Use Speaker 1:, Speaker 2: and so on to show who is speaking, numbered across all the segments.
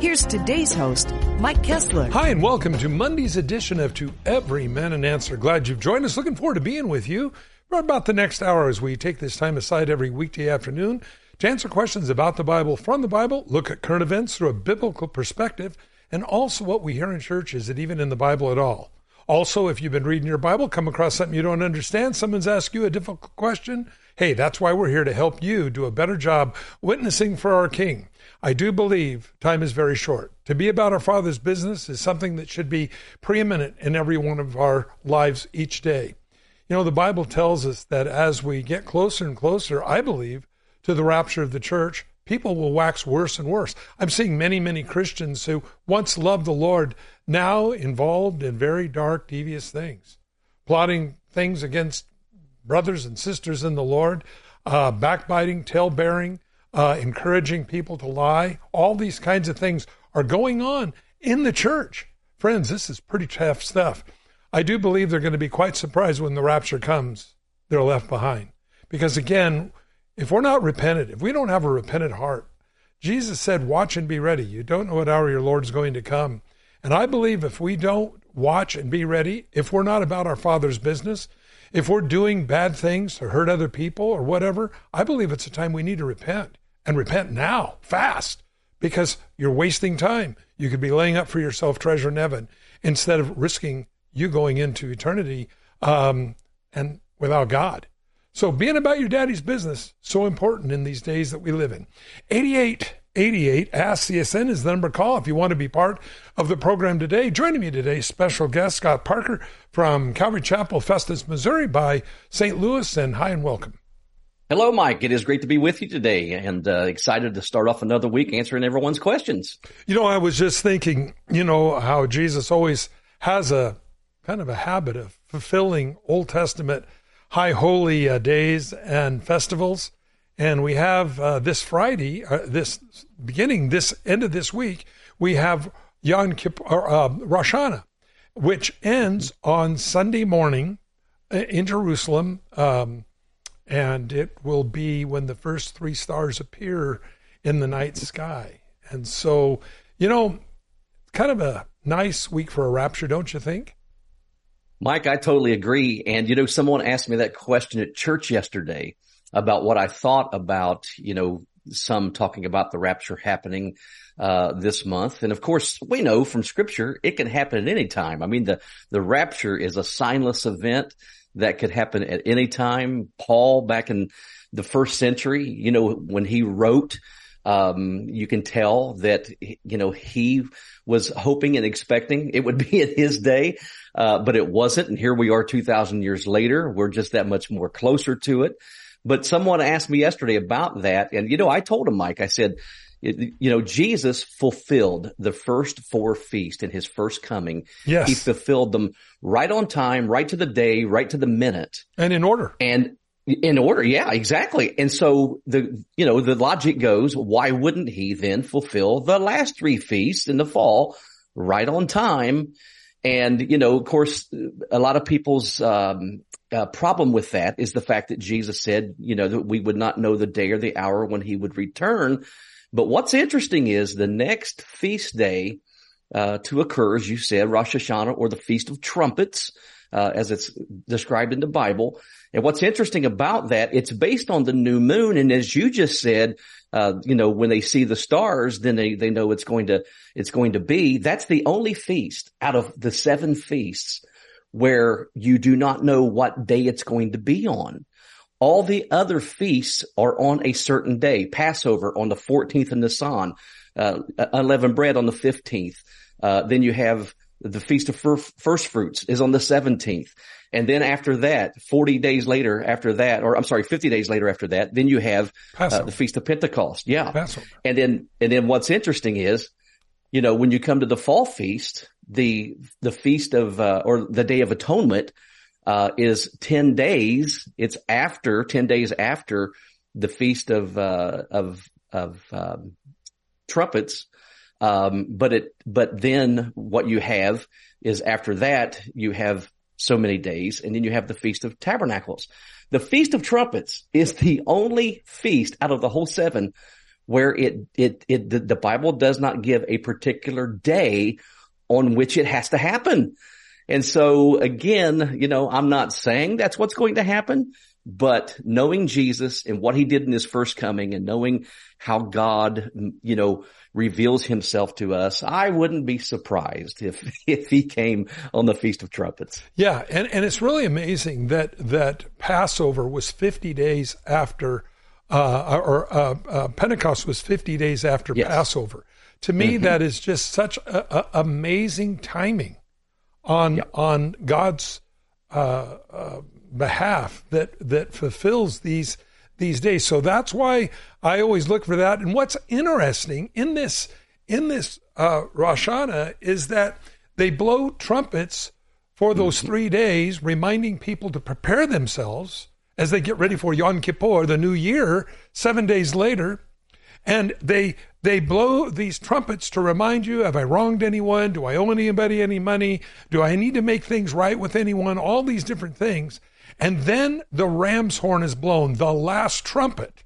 Speaker 1: Here's today's host, Mike Kestler.
Speaker 2: Hi, and welcome to Monday's edition of To Every Man an Answer. Glad you've joined us. Looking forward to being with you for about the next hour as we take this time aside every weekday afternoon to answer questions about the Bible from the Bible, look at current events through a biblical perspective, and also what we hear in church is it even in the Bible at all? Also, if you've been reading your Bible, come across something you don't understand, someone's asked you a difficult question, hey, that's why we're here to help you do a better job witnessing for our King. I do believe time is very short. To be about our Father's business is something that should be preeminent in every one of our lives each day. You know, the Bible tells us that as we get closer and closer, I believe, to the rapture of the church, people will wax worse and worse. I'm seeing many, many Christians who once loved the Lord now involved in very dark, devious things, plotting things against brothers and sisters in the Lord, uh, backbiting, tale bearing, uh, encouraging people to lie. All these kinds of things are going on in the church. Friends, this is pretty tough stuff. I do believe they're going to be quite surprised when the rapture comes, they're left behind. Because again, if we're not repentant, if we don't have a repentant heart, Jesus said, Watch and be ready. You don't know what hour your Lord's going to come. And I believe if we don't watch and be ready, if we're not about our Father's business, if we're doing bad things or hurt other people or whatever, I believe it's a time we need to repent and repent now, fast, because you're wasting time. You could be laying up for yourself treasure in heaven instead of risking you going into eternity um, and without God. So being about your daddy's business so important in these days that we live in. 8888 Ask CSN is the number to call if you want to be part of the program today. Joining me today, special guest Scott Parker from Calvary Chapel, Festus, Missouri by St. Louis, and hi and welcome.
Speaker 3: Hello, Mike. It is great to be with you today and uh, excited to start off another week answering everyone's questions.
Speaker 2: You know, I was just thinking, you know, how Jesus always has a kind of a habit of fulfilling Old Testament high holy uh, days and festivals. And we have uh, this Friday, uh, this beginning this end of this week, we have Yom Kippur, uh, Rosh Hashanah, which ends on Sunday morning uh, in Jerusalem. Um, and it will be when the first three stars appear in the night sky. And so, you know, kind of a nice week for a rapture, don't you think?
Speaker 3: Mike, I totally agree. And, you know, someone asked me that question at church yesterday about what I thought about, you know, some talking about the rapture happening uh, this month. And of course, we know from scripture it can happen at any time. I mean, the, the rapture is a signless event that could happen at any time. Paul back in the first century, you know, when he wrote, um, you can tell that, you know, he was hoping and expecting it would be in his day, uh, but it wasn't. And here we are 2000 years later. We're just that much more closer to it. But someone asked me yesterday about that. And, you know, I told him, Mike, I said, you know, Jesus fulfilled the first four feasts in his first coming.
Speaker 2: Yes.
Speaker 3: He fulfilled them right on time, right to the day, right to the minute.
Speaker 2: And in order.
Speaker 3: And in order. Yeah, exactly. And so the, you know, the logic goes, why wouldn't he then fulfill the last three feasts in the fall right on time? And, you know, of course, a lot of people's, um, uh, problem with that is the fact that Jesus said, you know, that we would not know the day or the hour when he would return. But what's interesting is the next feast day uh, to occur, as you said, Rosh Hashanah or the Feast of Trumpets, uh, as it's described in the Bible. And what's interesting about that, it's based on the new moon. And as you just said, uh, you know, when they see the stars, then they, they know it's going to, it's going to be. That's the only feast out of the seven feasts where you do not know what day it's going to be on. All the other feasts are on a certain day. Passover on the 14th of Nisan, uh, unleavened bread on the 15th. Uh, then you have the feast of first fruits is on the 17th. And then after that, 40 days later after that, or I'm sorry, 50 days later after that, then you have uh, the feast of Pentecost. Yeah.
Speaker 2: Passover.
Speaker 3: And then, and then what's interesting is, you know, when you come to the fall feast, the, the feast of, uh, or the day of atonement, uh, is 10 days. It's after 10 days after the feast of, uh, of, of, um, trumpets. Um, but it, but then what you have is after that, you have so many days and then you have the feast of tabernacles. The feast of trumpets is the only feast out of the whole seven where it, it, it, the, the Bible does not give a particular day on which it has to happen. And so again, you know, I'm not saying that's what's going to happen, but knowing Jesus and what he did in his first coming and knowing how God, you know, reveals himself to us, I wouldn't be surprised if, if he came on the Feast of Trumpets.
Speaker 2: Yeah. And, and it's really amazing that, that Passover was 50 days after uh, or uh, uh, Pentecost was 50 days after yes. Passover. To me, mm-hmm. that is just such a, a amazing timing on on God's uh, uh, behalf that that fulfills these these days. So that's why I always look for that. And what's interesting in this in this uh, Rosh Hashanah is that they blow trumpets for those mm-hmm. three days, reminding people to prepare themselves as they get ready for Yom Kippur, the new year, seven days later, and they they blow these trumpets to remind you: Have I wronged anyone? Do I owe anybody any money? Do I need to make things right with anyone? All these different things, and then the ram's horn is blown. The last trumpet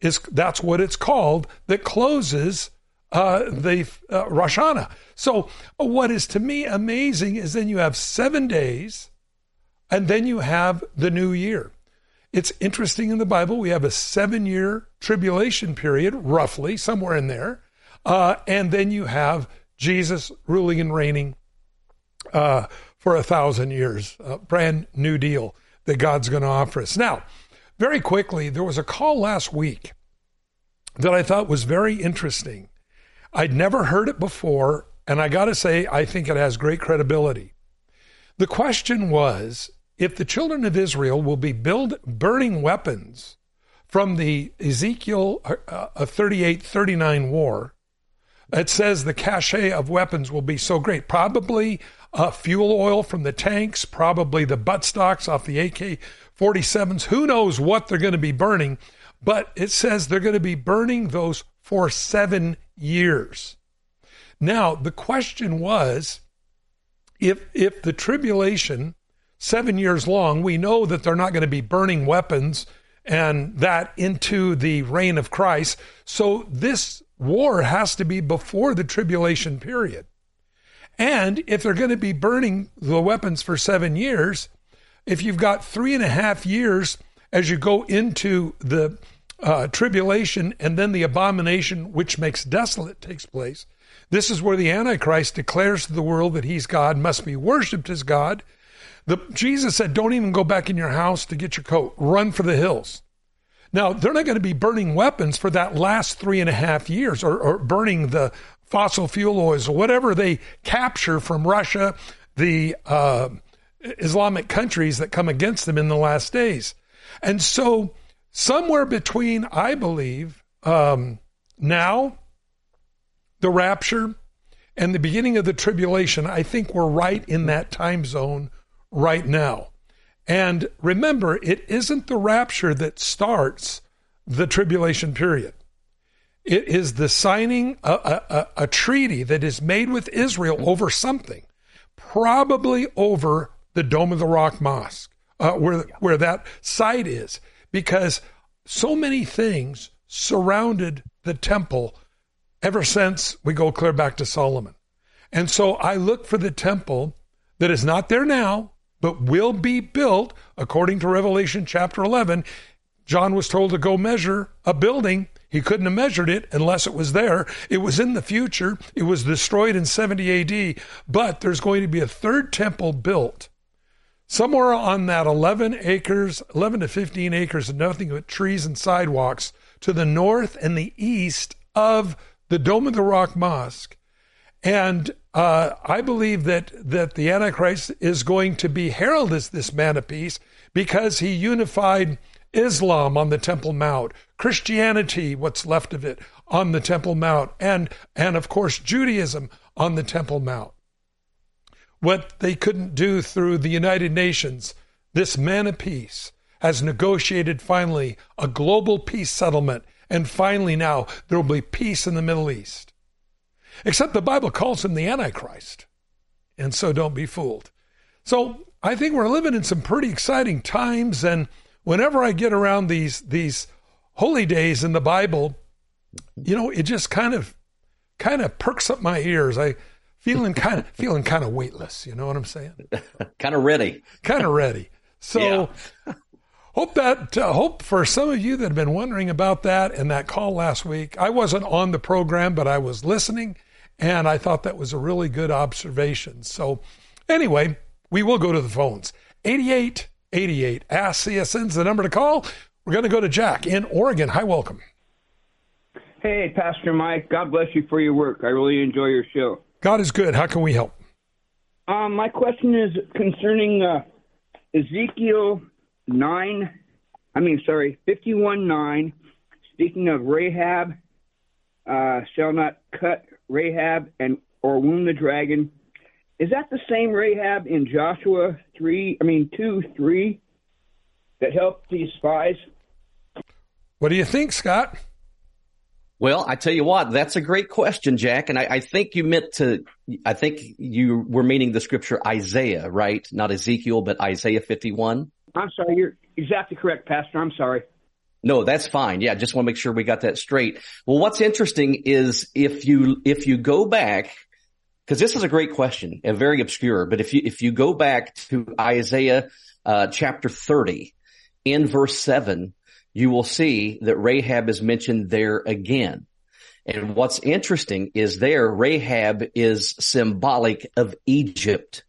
Speaker 2: is that's what it's called that closes uh, the uh, Hashanah. So what is to me amazing is then you have seven days, and then you have the new year. It's interesting in the Bible, we have a seven year tribulation period, roughly, somewhere in there. Uh, and then you have Jesus ruling and reigning uh, for a thousand years, a brand new deal that God's going to offer us. Now, very quickly, there was a call last week that I thought was very interesting. I'd never heard it before, and I got to say, I think it has great credibility. The question was if the children of Israel will be build, burning weapons from the Ezekiel uh, uh 38 39 war, it says the cache of weapons will be so great. Probably uh, fuel oil from the tanks, probably the butt stocks off the AK 47s. Who knows what they're going to be burning? But it says they're going to be burning those for seven years. Now, the question was if, if the tribulation seven years long, we know that they're not going to be burning weapons and that into the reign of Christ. So this war has to be before the tribulation period. And if they're going to be burning the weapons for seven years, if you've got three and a half years as you go into the uh, tribulation and then the abomination which makes desolate takes place, this is where the Antichrist declares to the world that he's God, must be worshiped as God, the, Jesus said, Don't even go back in your house to get your coat, run for the hills. Now, they're not going to be burning weapons for that last three and a half years or, or burning the fossil fuel oils or whatever they capture from Russia, the uh, Islamic countries that come against them in the last days. And so, somewhere between, I believe, um, now, the rapture, and the beginning of the tribulation, I think we're right in that time zone right now. And remember, it isn't the rapture that starts the tribulation period. It is the signing a, a, a, treaty that is made with Israel over something, probably over the Dome of the Rock Mosque, uh, where where that site is, because so many things surrounded the temple ever since we go clear back to Solomon. And so I look for the temple that is not there now, but will be built according to Revelation chapter 11. John was told to go measure a building. He couldn't have measured it unless it was there. It was in the future. It was destroyed in 70 AD, but there's going to be a third temple built somewhere on that 11 acres, 11 to 15 acres of nothing but trees and sidewalks to the north and the east of the Dome of the Rock Mosque. And uh, I believe that that the Antichrist is going to be heralded as this man of peace because he unified Islam on the Temple Mount, Christianity, what's left of it, on the Temple Mount, and and of course Judaism on the Temple Mount. What they couldn't do through the United Nations this man of peace, has negotiated finally a global peace settlement, and finally now there will be peace in the Middle East. Except the Bible calls him the Antichrist. And so don't be fooled. So I think we're living in some pretty exciting times. And whenever I get around these, these holy days in the Bible, you know, it just kind of, kind of perks up my ears. I feeling kind of, feeling kind of weightless. You know what I'm saying?
Speaker 3: kind of ready.
Speaker 2: Kind of ready. So hope that, uh, hope for some of you that have been wondering about that and that call last week, I wasn't on the program, but I was listening and I thought that was a really good observation. So, anyway, we will go to the phones. 8888. Ask CSN's the number to call. We're going to go to Jack in Oregon. Hi, welcome.
Speaker 4: Hey, Pastor Mike. God bless you for your work. I really enjoy your show.
Speaker 2: God is good. How can we help?
Speaker 4: Um, my question is concerning uh, Ezekiel 9, I mean, sorry, 51 9. Speaking of Rahab, uh, shall not cut Rahab and or wound the dragon. Is that the same Rahab in Joshua three? I mean two three that helped these spies.
Speaker 2: What do you think, Scott?
Speaker 3: Well, I tell you what, that's a great question, Jack. And I, I, think you meant to, I think you were meaning the scripture Isaiah, right? Not Ezekiel, but Isaiah 51.
Speaker 4: I'm sorry. You're exactly correct, Pastor. I'm sorry.
Speaker 3: No, that's fine. Yeah, just want to make sure we got that straight. Well, what's interesting is if you if you go back because this is a great question and very obscure, but if you if you go back to Isaiah uh, chapter 30 in verse 7, you will see that Rahab is mentioned there again. And what's interesting is there Rahab is symbolic of Egypt,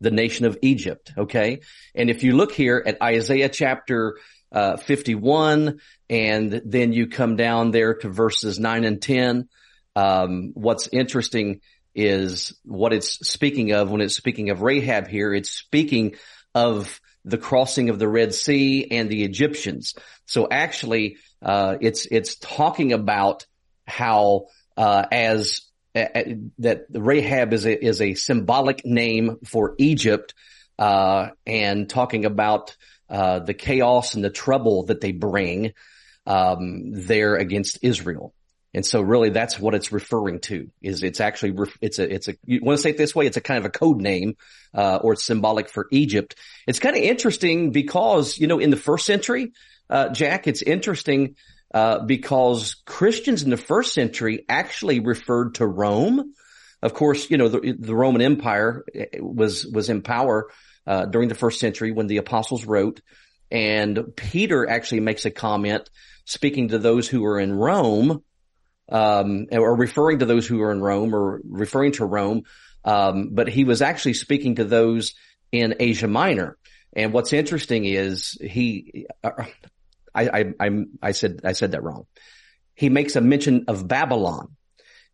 Speaker 3: the nation of Egypt, okay? And if you look here at Isaiah chapter uh, 51, and then you come down there to verses 9 and 10. Um, what's interesting is what it's speaking of when it's speaking of Rahab here. It's speaking of the crossing of the Red Sea and the Egyptians. So actually, uh, it's it's talking about how uh, as that Rahab is a is a symbolic name for Egypt, uh, and talking about uh, the chaos and the trouble that they bring um, there against Israel. And so really that's what it's referring to is it's actually, it's a, it's a, you want to say it this way, it's a kind of a code name, uh, or it's symbolic for Egypt. It's kind of interesting because, you know, in the first century, uh, Jack, it's interesting, uh, because Christians in the first century actually referred to Rome. Of course, you know, the, the Roman Empire eh, was, was in power, uh, during the first century when the apostles wrote. And Peter actually makes a comment speaking to those who are in Rome, um, or referring to those who are in Rome or referring to Rome. Um, but he was actually speaking to those in Asia Minor. And what's interesting is he, uh, I, I, I, I said, I said that wrong. He makes a mention of Babylon.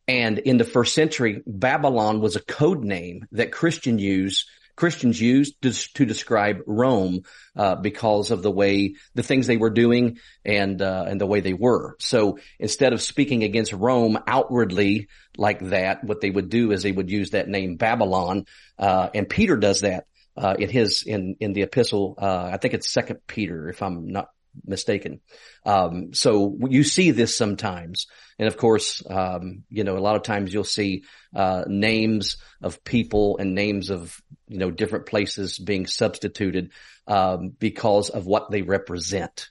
Speaker 3: And in the first century, Babylon was a code name that Christian use Christians used to, to describe Rome uh, because of the way the things they were doing and uh, and the way they were. So instead of speaking against Rome outwardly like that, what they would do is they would use that name Babylon, uh, and Peter does that uh, in his in in the epistle. Uh, I think it's Second Peter, if I'm not mistaken. Um, so you see this sometimes. And of course, um, you know, a lot of times you'll see, uh, names of people and names of, you know, different places being substituted, um, because of what they represent.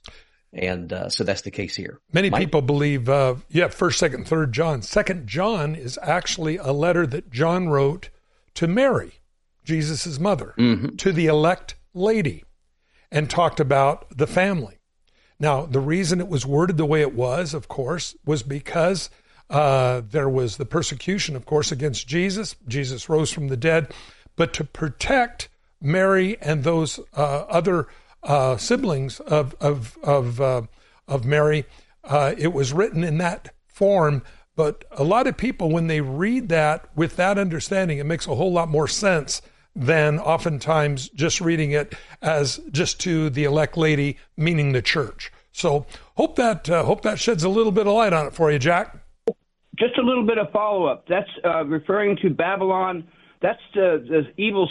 Speaker 3: And, uh, so that's the case here.
Speaker 2: Many Mike? people believe, uh, yeah, first, second, third John. Second John is actually a letter that John wrote to Mary, Jesus' mother, mm-hmm. to the elect lady and talked about the family. Now, the reason it was worded the way it was, of course, was because uh, there was the persecution, of course, against Jesus. Jesus rose from the dead. But to protect Mary and those uh, other uh, siblings of, of, of, uh, of Mary, uh, it was written in that form. But a lot of people, when they read that with that understanding, it makes a whole lot more sense than oftentimes just reading it as just to the elect lady, meaning the church. So hope that uh, hope that sheds a little bit of light on it for you, Jack.
Speaker 4: Just a little bit of follow up. That's uh, referring to Babylon that's the, the evil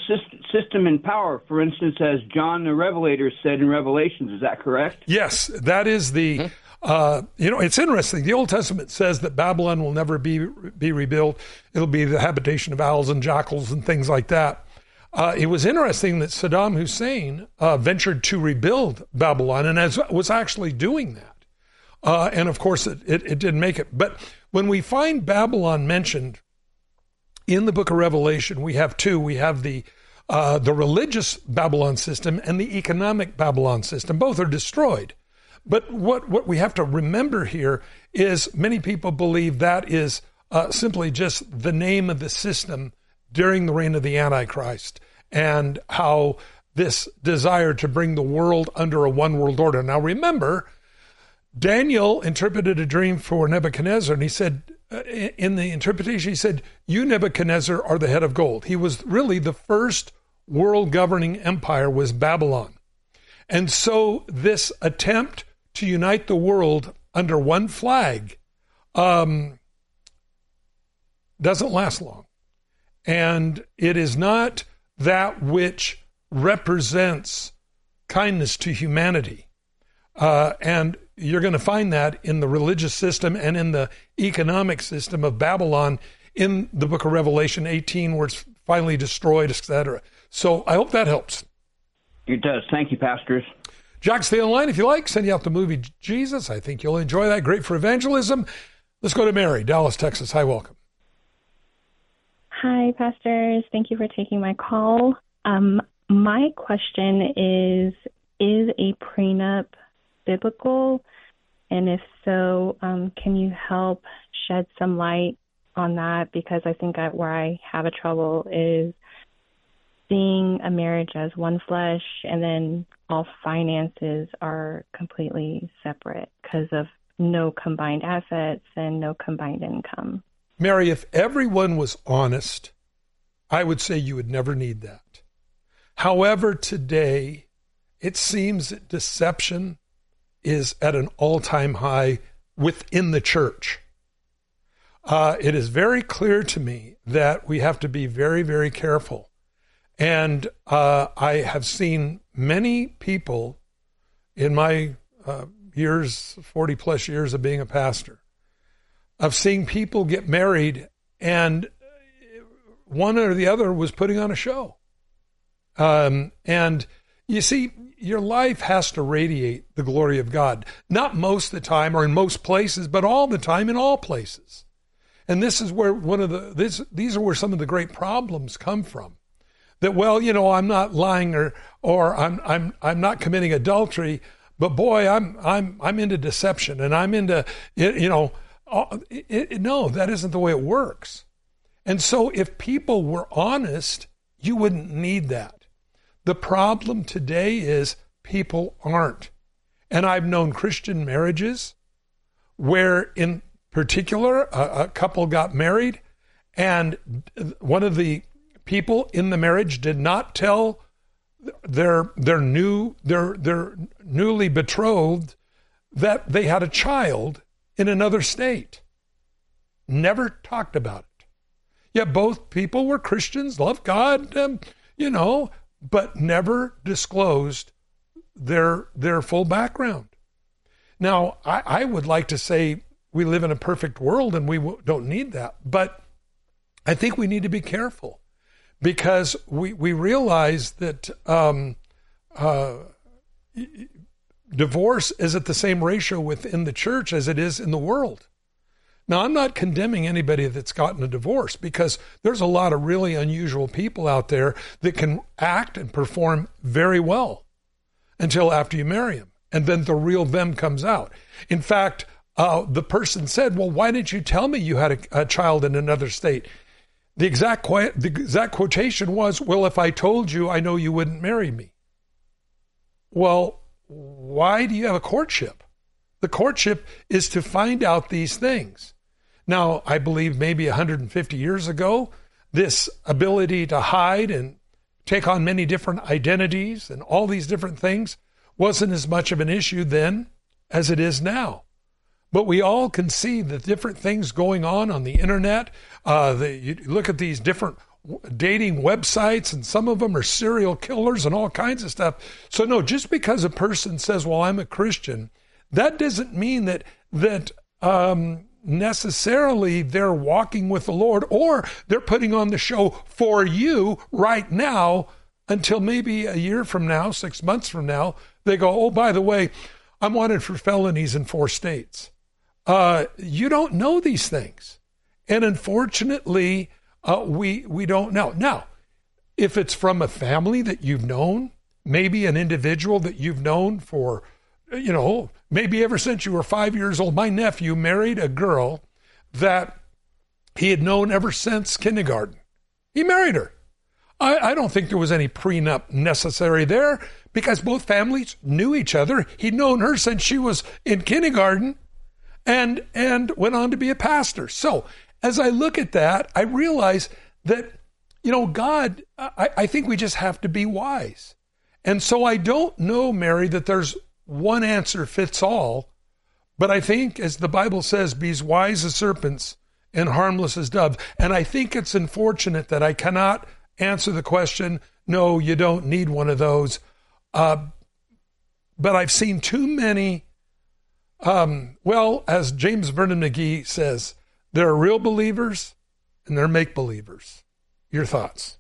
Speaker 4: system in power. For instance, as John the Revelator said in Revelations. Is that correct?
Speaker 2: Yes, that is the. Mm-hmm. Uh, you know, it's interesting. The Old Testament says that Babylon will never be be rebuilt. It'll be the habitation of owls and jackals and things like that. Uh, it was interesting that Saddam Hussein uh, ventured to rebuild Babylon and as, was actually doing that. Uh, and of course, it, it, it didn't make it. But when we find Babylon mentioned in the book of Revelation, we have two. We have the uh, the religious Babylon system and the economic Babylon system. Both are destroyed. But what, what we have to remember here is many people believe that is uh, simply just the name of the system during the reign of the Antichrist and how this desire to bring the world under a one world order. Now, remember, Daniel interpreted a dream for Nebuchadnezzar, and he said, uh, in the interpretation, he said, You, Nebuchadnezzar, are the head of gold. He was really the first world governing empire was Babylon. And so this attempt to unite the world under one flag um, doesn't last long. And it is not that which represents kindness to humanity. Uh, and you're going to find that in the religious system and in the economic system of Babylon in the book of Revelation 18, where it's finally destroyed, etc. So I hope that helps.
Speaker 4: It does. Thank you, pastors.
Speaker 2: Jack, stay online if you like. Send you out the movie Jesus. I think you'll enjoy that. Great for evangelism. Let's go to Mary, Dallas, Texas. Hi, welcome.
Speaker 5: Hi, pastors. Thank you for taking my call. Um, my question is Is a prenup biblical? And if so, um, can you help shed some light on that? Because I think I, where I have a trouble is seeing a marriage as one flesh and then all finances are completely separate because of no combined assets and no combined income.
Speaker 2: Mary, if everyone was honest, I would say you would never need that. However, today, it seems that deception is at an all time high within the church. Uh, it is very clear to me that we have to be very, very careful. And uh, I have seen many people in my uh, years, 40 plus years of being a pastor, of seeing people get married and one or the other was putting on a show. Um, and you see, your life has to radiate the glory of God, not most of the time or in most places, but all the time in all places. And this is where one of the this, these are where some of the great problems come from. That well, you know, I'm not lying or or I'm I'm I'm not committing adultery, but boy, I'm I'm I'm into deception and I'm into you know Oh, it, it, no, that isn't the way it works. And so if people were honest, you wouldn't need that. The problem today is people aren't. And I've known Christian marriages where, in particular, a, a couple got married and one of the people in the marriage did not tell their their new their their newly betrothed that they had a child in another state. Never talked about it. Yet both people were Christians, loved God, um, you know, but never disclosed their their full background. Now, I, I would like to say we live in a perfect world and we don't need that, but I think we need to be careful because we we realize that um, uh, divorce is at the same ratio within the church as it is in the world. Now, I'm not condemning anybody that's gotten a divorce because there's a lot of really unusual people out there that can act and perform very well until after you marry them. And then the real them comes out. In fact, uh, the person said, Well, why didn't you tell me you had a, a child in another state? The exact, the exact quotation was, Well, if I told you, I know you wouldn't marry me. Well, why do you have a courtship? The courtship is to find out these things. Now, I believe maybe 150 years ago, this ability to hide and take on many different identities and all these different things wasn't as much of an issue then as it is now. But we all can see the different things going on on the internet. Uh, the, you look at these different dating websites and some of them are serial killers and all kinds of stuff. So no, just because a person says, "Well, I'm a Christian," that doesn't mean that that um, necessarily they're walking with the Lord or they're putting on the show for you right now until maybe a year from now, six months from now, they go, oh, by the way, I'm wanted for felonies in four states. Uh, you don't know these things. And unfortunately, uh, we, we don't know. Now, if it's from a family that you've known, maybe an individual that you've known for you know, maybe ever since you were five years old. My nephew married a girl that he had known ever since kindergarten. He married her. I, I don't think there was any prenup necessary there because both families knew each other. He'd known her since she was in kindergarten and and went on to be a pastor. So as I look at that, I realize that, you know, God, I, I think we just have to be wise. And so I don't know, Mary, that there's one answer fits all. But I think, as the Bible says, be as wise as serpents and harmless as doves. And I think it's unfortunate that I cannot answer the question, no, you don't need one of those. Uh, but I've seen too many. Um, well, as James Vernon McGee says, there are real believers and there are make believers. Your thoughts?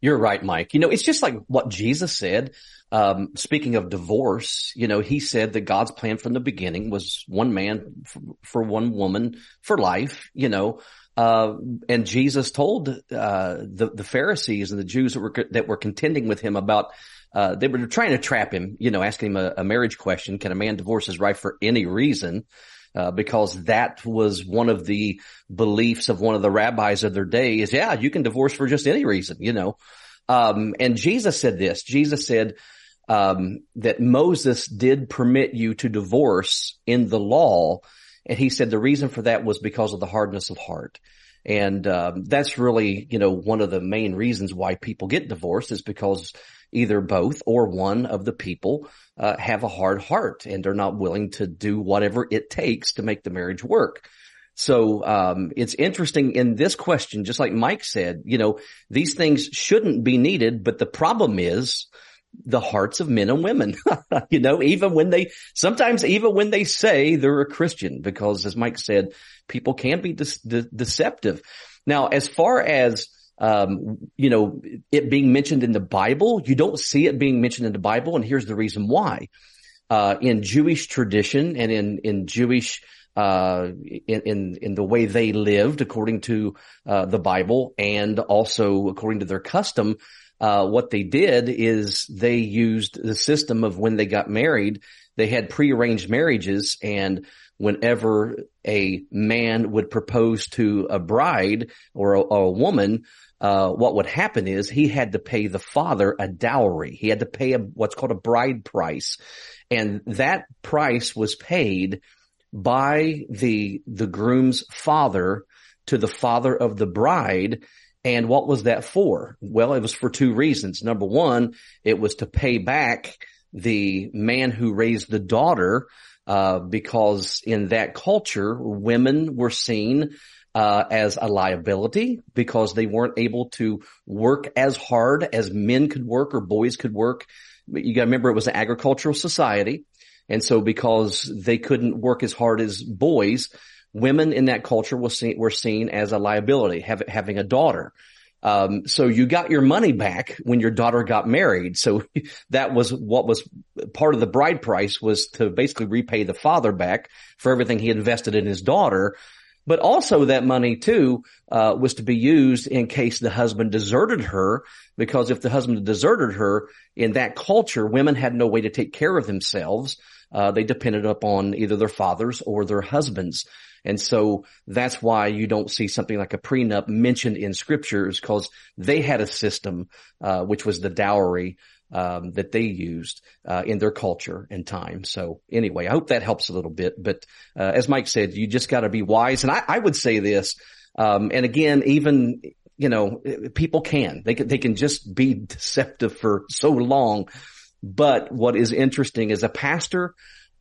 Speaker 3: You're right, Mike. You know, it's just like what Jesus said. Um, speaking of divorce, you know, he said that God's plan from the beginning was one man for, for one woman for life, you know, uh, and Jesus told, uh, the, the Pharisees and the Jews that were, that were contending with him about, uh, they were trying to trap him, you know, asking him a, a marriage question. Can a man divorce his wife for any reason? Uh, because that was one of the beliefs of one of the rabbis of their day is, yeah, you can divorce for just any reason, you know. Um, and Jesus said this, Jesus said, um, that Moses did permit you to divorce in the law. And he said the reason for that was because of the hardness of heart. And um, that's really, you know, one of the main reasons why people get divorced is because either both or one of the people uh, have a hard heart and they're not willing to do whatever it takes to make the marriage work. So um, it's interesting in this question, just like Mike said, you know, these things shouldn't be needed, but the problem is the hearts of men and women, you know, even when they, sometimes even when they say they're a Christian, because as Mike said, people can be de- de- deceptive. Now, as far as, um, you know, it being mentioned in the Bible, you don't see it being mentioned in the Bible. And here's the reason why. Uh, in Jewish tradition and in, in Jewish, uh, in, in, in the way they lived according to, uh, the Bible and also according to their custom, uh, what they did is they used the system of when they got married, they had prearranged marriages and whenever a man would propose to a bride or a, a woman, uh, what would happen is he had to pay the father a dowry. He had to pay a, what's called a bride price. And that price was paid by the, the groom's father to the father of the bride and what was that for? Well, it was for two reasons. Number one, it was to pay back the man who raised the daughter, uh, because in that culture, women were seen uh, as a liability because they weren't able to work as hard as men could work or boys could work. You got to remember it was an agricultural society. And so because they couldn't work as hard as boys, women in that culture were seen, were seen as a liability, have, having a daughter. Um, so you got your money back when your daughter got married. So that was what was part of the bride price was to basically repay the father back for everything he invested in his daughter. But also that money too, uh, was to be used in case the husband deserted her, because if the husband deserted her in that culture, women had no way to take care of themselves. Uh, they depended upon either their fathers or their husbands. And so that's why you don't see something like a prenup mentioned in scriptures because they had a system, uh, which was the dowry, um, that they used, uh, in their culture and time. So anyway, I hope that helps a little bit. But, uh, as Mike said, you just got to be wise. And I, I would say this, um, and again, even, you know, people can, they can, they can just be deceptive for so long. But what is interesting is a pastor,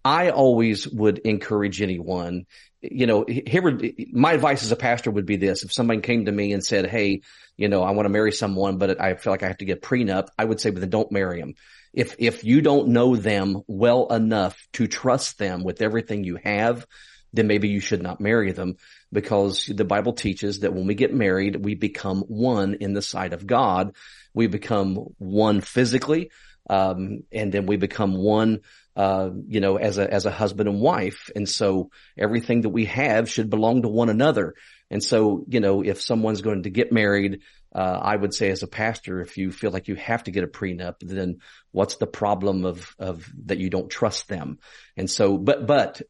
Speaker 3: I always would encourage anyone, you know, here my advice as a pastor would be this. If somebody came to me and said, Hey, you know, I want to marry someone, but I feel like I have to get prenup, I would say, but then don't marry them. If, if you don't know them well enough to trust them with everything you have, then maybe you should not marry them because the Bible teaches that when we get married, we become one in the sight of God. We become one physically, um, and then we become one, uh, you know, as a as a husband and wife. And so everything that we have should belong to one another. And so, you know, if someone's going to get married, uh, I would say as a pastor, if you feel like you have to get a prenup, then what's the problem of, of that you don't trust them? And so, but, but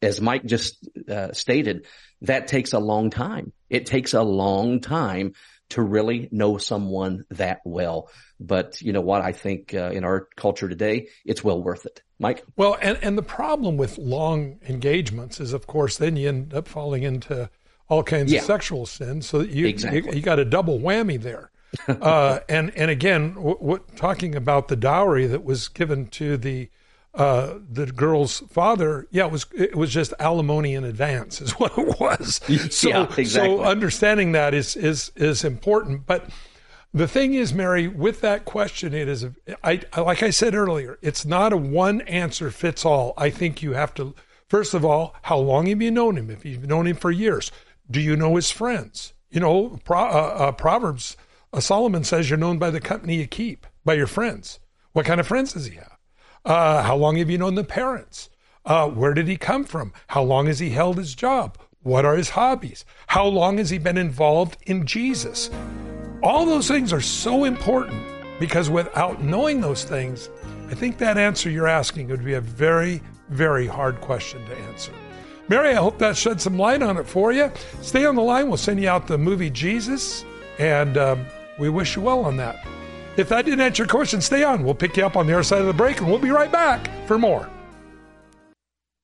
Speaker 3: as Mike just uh, stated, that takes a long time. It takes a long time to really know someone that well. But you know what? I think uh, in our culture today, it's well worth it. Mike?
Speaker 2: Well, and, and the problem with long engagements is, of course, then you end up falling into all kinds yeah. of sexual sins. So you, exactly. you, you got a double whammy there. uh, and and again, what talking about the dowry that was given to the uh, the girl's father, yeah, it was it was just alimony in advance, is what it was. So,
Speaker 3: yeah, exactly.
Speaker 2: so understanding that is is is important. But the thing is, Mary, with that question, it is I like I said earlier, it's not a one answer fits all. I think you have to first of all, how long have you known him? If you've known him for years, do you know his friends? You know, Pro, uh, uh, Proverbs, uh, Solomon says you're known by the company you keep, by your friends. What kind of friends does he have? Uh, how long have you known the parents? Uh, where did he come from? How long has he held his job? What are his hobbies? How long has he been involved in Jesus? All those things are so important because without knowing those things, I think that answer you're asking would be a very, very hard question to answer. Mary, I hope that shed some light on it for you. Stay on the line. We'll send you out the movie Jesus, and um, we wish you well on that. If that didn't answer your question, stay on. We'll pick you up on the other side of the break, and we'll be right back for more.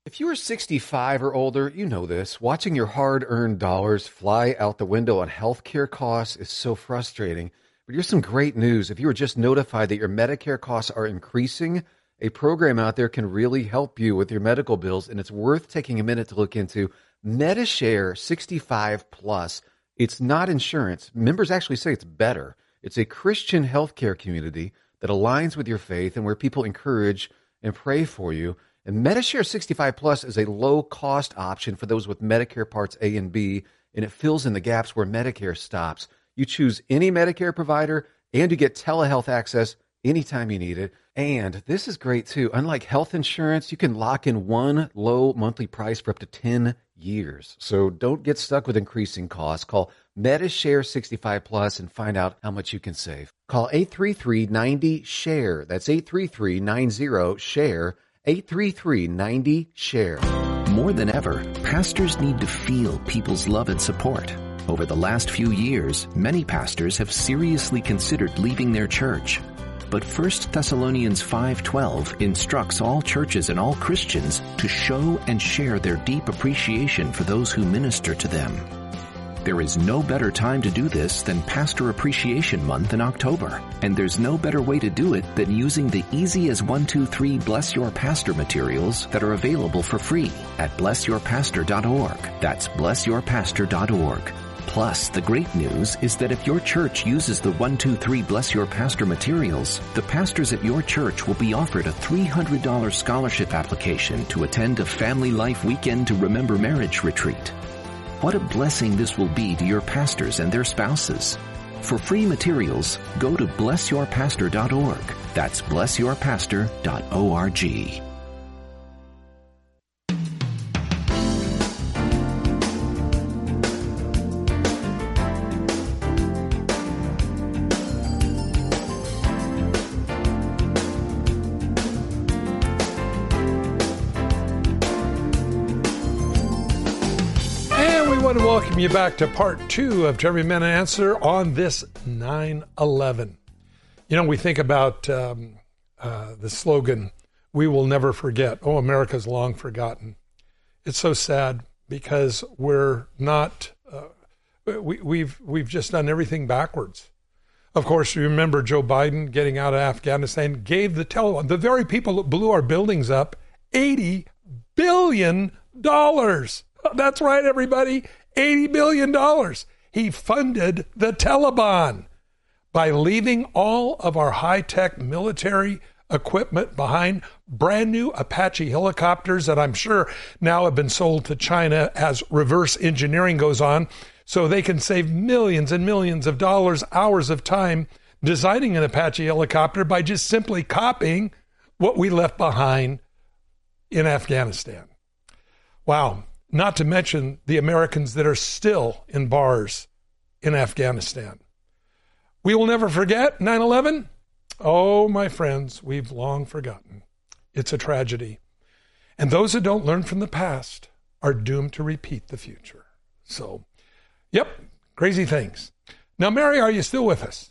Speaker 6: If you are 65 or older, you know this. Watching your hard earned dollars fly out the window on healthcare costs is so frustrating. But here's some great news. If you were just notified that your Medicare costs are increasing, a program out there can really help you with your medical bills, and it's worth taking a minute to look into. Medi-Share 65 Plus. It's not insurance. Members actually say it's better. It's a Christian healthcare community that aligns with your faith and where people encourage and pray for you. And Medi-Share 65 Plus is a low cost option for those with Medicare Parts A and B, and it fills in the gaps where Medicare stops. You choose any Medicare provider and you get telehealth access anytime you need it. And this is great too. Unlike health insurance, you can lock in one low monthly price for up to 10 years. So don't get stuck with increasing costs. Call Medi-Share 65 Plus and find out how much you can save. Call 833-90-SHARE. That's 833-90-SHARE. 833-90-SHARE.
Speaker 7: More than ever, pastors need to feel people's love and support. Over the last few years, many pastors have seriously considered leaving their church but 1 Thessalonians 5:12 instructs all churches and all Christians to show and share their deep appreciation for those who minister to them. There is no better time to do this than Pastor Appreciation Month in October, and there's no better way to do it than using the easy as 123 Bless Your Pastor materials that are available for free at blessyourpastor.org. That's blessyourpastor.org. Plus, the great news is that if your church uses the 123 Bless Your Pastor materials, the pastors at your church will be offered a $300 scholarship application to attend a Family Life Weekend to Remember Marriage retreat. What a blessing this will be to your pastors and their spouses. For free materials, go to blessyourpastor.org. That's blessyourpastor.org.
Speaker 2: welcome you back to part two of Every Man Answer on this 9 11. You know, we think about um, uh, the slogan, We will never forget. Oh, America's long forgotten. It's so sad because we're not, uh, we, we've, we've just done everything backwards. Of course, you remember Joe Biden getting out of Afghanistan, gave the Taliban, the very people that blew our buildings up, $80 billion. That's right, everybody. $80 billion. He funded the Taliban by leaving all of our high tech military equipment behind, brand new Apache helicopters that I'm sure now have been sold to China as reverse engineering goes on, so they can save millions and millions of dollars, hours of time designing an Apache helicopter by just simply copying what we left behind in Afghanistan. Wow. Not to mention the Americans that are still in bars in Afghanistan. We will never forget 9 11. Oh, my friends, we've long forgotten. It's a tragedy. And those who don't learn from the past are doomed to repeat the future. So, yep, crazy things. Now, Mary, are you still with us?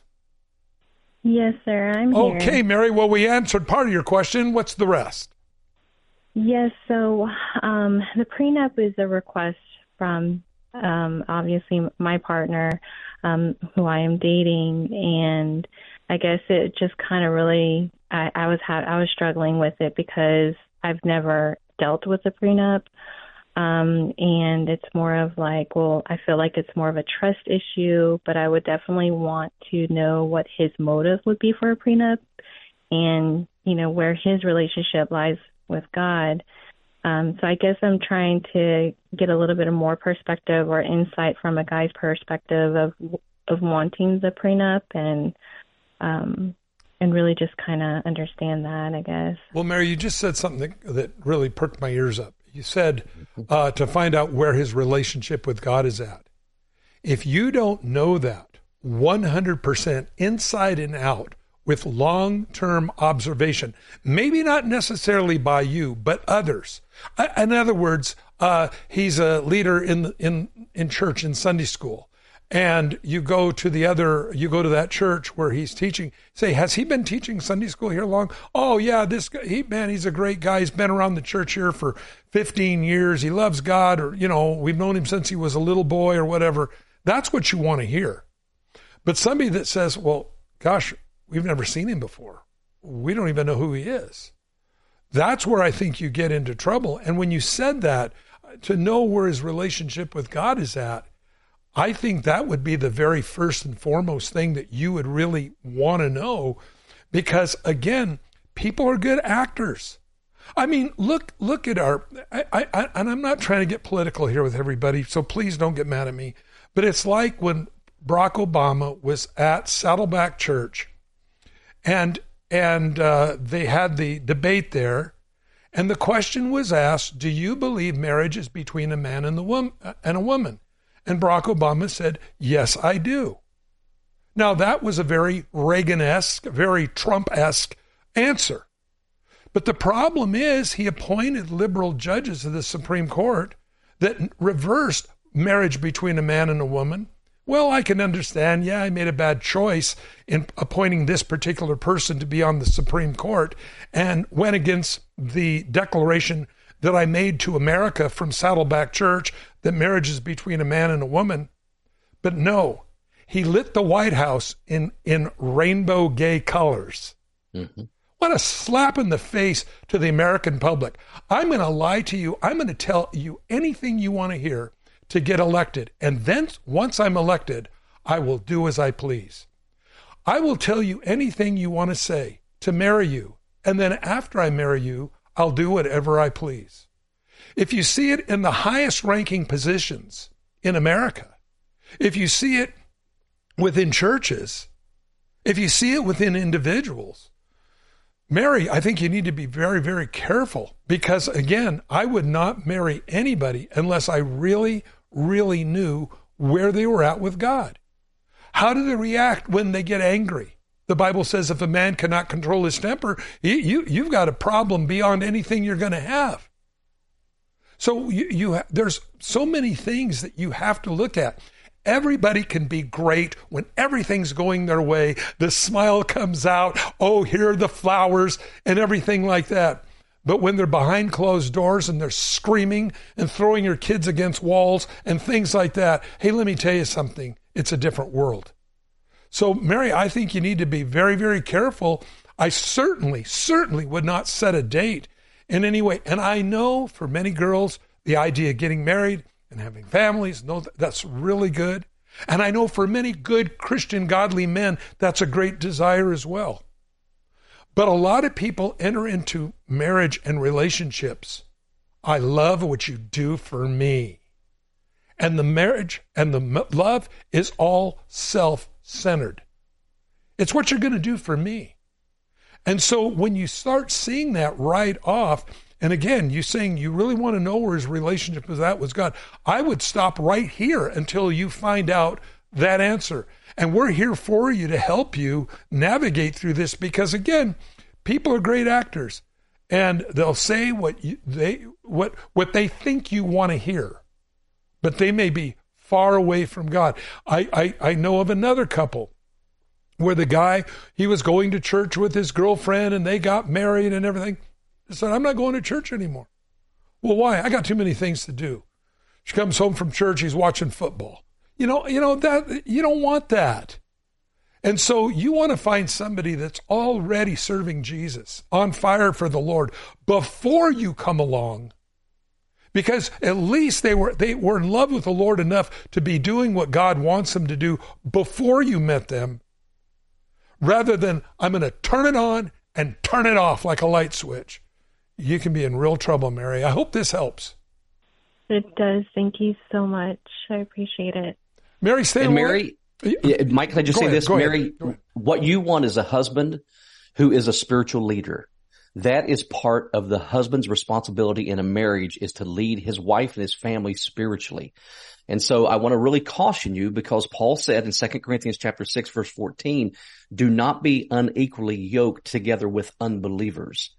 Speaker 5: Yes, sir. I'm here.
Speaker 2: Okay, Mary. Well, we answered part of your question. What's the rest?
Speaker 5: Yes. So um, the prenup is a request from um, obviously my partner, um, who I am dating, and I guess it just kind of really I, I was ha- I was struggling with it because I've never dealt with a prenup. Um, and it's more of like, well, I feel like it's more of a trust issue, but I would definitely want to know what his motive would be for a prenup and, you know, where his relationship lies with God. Um, so I guess I'm trying to get a little bit of more perspective or insight from a guy's perspective of of wanting the prenup and um, and really just kind of understand that. I guess.
Speaker 2: Well, Mary, you just said something that really perked my ears up. You said uh, to find out where his relationship with God is at. If you don't know that 100% inside and out with long term observation, maybe not necessarily by you, but others. In other words, uh, he's a leader in, in, in church, in Sunday school. And you go to the other you go to that church where he's teaching. Say has he been teaching sunday school here long? Oh yeah this guy he man he's a great guy. He's been around the church here for 15 years. He loves god or you know we've known him since he was a little boy or whatever. That's what you want to hear. But somebody that says well gosh we've never seen him before we don't even know who he is that's where i think you get into trouble and when you said that to know where his relationship with god is at I think that would be the very first and foremost thing that you would really want to know because again, people are good actors. I mean, look look at our I, I, and I'm not trying to get political here with everybody, so please don't get mad at me. But it's like when Barack Obama was at Saddleback Church, and and uh, they had the debate there, and the question was asked: Do you believe marriage is between a man and the woman and a woman? And Barack Obama said, Yes, I do. Now, that was a very Reagan esque, very Trump esque answer. But the problem is, he appointed liberal judges to the Supreme Court that reversed marriage between a man and a woman. Well, I can understand, yeah, I made a bad choice in appointing this particular person to be on the Supreme Court and went against the declaration that I made to America from Saddleback Church that marriage is between a man and a woman. But no, he lit the White House in, in rainbow gay colors. Mm-hmm. What a slap in the face to the American public. I'm going to lie to you. I'm going to tell you anything you want to hear to get elected. And then once I'm elected, I will do as I please. I will tell you anything you want to say to marry you. And then after I marry you, I'll do whatever I please. If you see it in the highest ranking positions in America, if you see it within churches, if you see it within individuals, Mary, I think you need to be very, very careful because, again, I would not marry anybody unless I really, really knew where they were at with God. How do they react when they get angry? The Bible says if a man cannot control his temper, you, you, you've got a problem beyond anything you're going to have. So you, you there's so many things that you have to look at. Everybody can be great when everything's going their way. The smile comes out. Oh, here are the flowers and everything like that. But when they're behind closed doors and they're screaming and throwing your kids against walls and things like that, hey, let me tell you something. It's a different world. So, Mary, I think you need to be very, very careful. I certainly, certainly would not set a date in any way. And I know for many girls, the idea of getting married and having families, no, that's really good. And I know for many good Christian, godly men, that's a great desire as well. But a lot of people enter into marriage and relationships. I love what you do for me. And the marriage and the love is all self centered. It's what you're going to do for me. And so when you start seeing that right off, and again, you saying you really want to know where his relationship with that was God, I would stop right here until you find out that answer. And we're here for you to help you navigate through this because again, people are great actors and they'll say what you, they what what they think you want to hear. But they may be far away from God. I, I, I know of another couple where the guy he was going to church with his girlfriend and they got married and everything. He said, I'm not going to church anymore. Well, why? I got too many things to do. She comes home from church, he's watching football. You know, you know that you don't want that. And so you want to find somebody that's already serving Jesus, on fire for the Lord before you come along. Because at least they were they were in love with the Lord enough to be doing what God wants them to do before you met them rather than I'm going to turn it on and turn it off like a light switch. You can be in real trouble, Mary. I hope this helps.
Speaker 5: It does. Thank you so much. I appreciate it.
Speaker 2: Mary, stay
Speaker 3: and Mary, yeah, Mike, can I just
Speaker 2: Go
Speaker 3: say
Speaker 2: ahead,
Speaker 3: this? Mary, what you want is a husband who is a spiritual leader. That is part of the husband's responsibility in a marriage is to lead his wife and his family spiritually. And so I want to really caution you because Paul said in 2 Corinthians chapter 6 verse 14, do not be unequally yoked together with unbelievers.